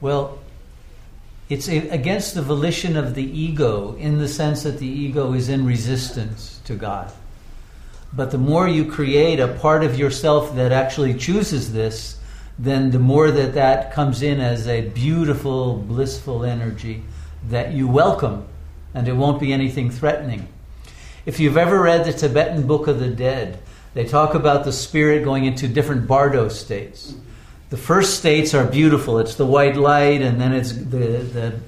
Well, it's against the volition of the ego in the sense that the ego is in resistance to God. But the more you create a part of yourself that actually chooses this, then the more that that comes in as a beautiful, blissful energy that you welcome, and it won't be anything threatening. If you've ever read the Tibetan Book of the Dead, they talk about the spirit going into different bardo states. The first states are beautiful. It's the white light, and then it's the, the,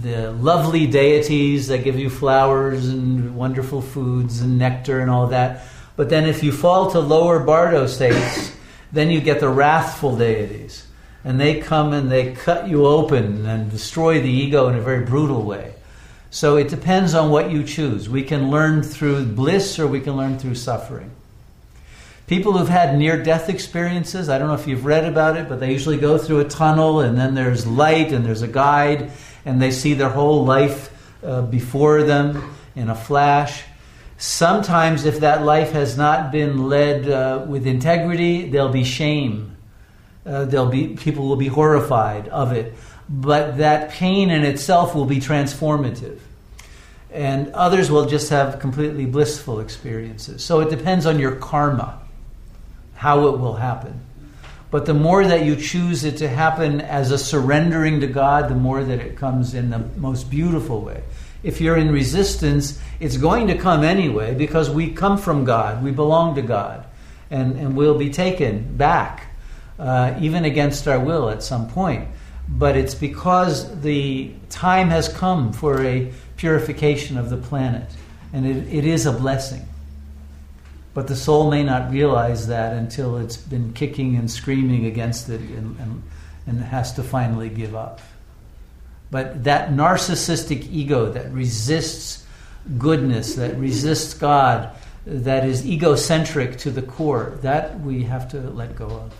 the lovely deities that give you flowers and wonderful foods and nectar and all that. But then if you fall to lower bardo states, then you get the wrathful deities. And they come and they cut you open and destroy the ego in a very brutal way. So it depends on what you choose. We can learn through bliss or we can learn through suffering. People who've had near death experiences, I don't know if you've read about it, but they usually go through a tunnel and then there's light and there's a guide and they see their whole life uh, before them in a flash. Sometimes, if that life has not been led uh, with integrity, there'll be shame. Uh, there'll be people will be horrified of it, but that pain in itself will be transformative, and others will just have completely blissful experiences. So it depends on your karma, how it will happen. But the more that you choose it to happen as a surrendering to God, the more that it comes in the most beautiful way if you're in resistance, it's going to come anyway because we come from God, we belong to God, and, and we'll be taken back, uh, even against our will at some point. But it's because the time has come for a purification of the planet, and it, it is a blessing. But the soul may not realize that until it's been kicking and screaming against it and, and, and has to finally give up. But that narcissistic ego that resists goodness, that resists God, that is egocentric to the core, that we have to let go of.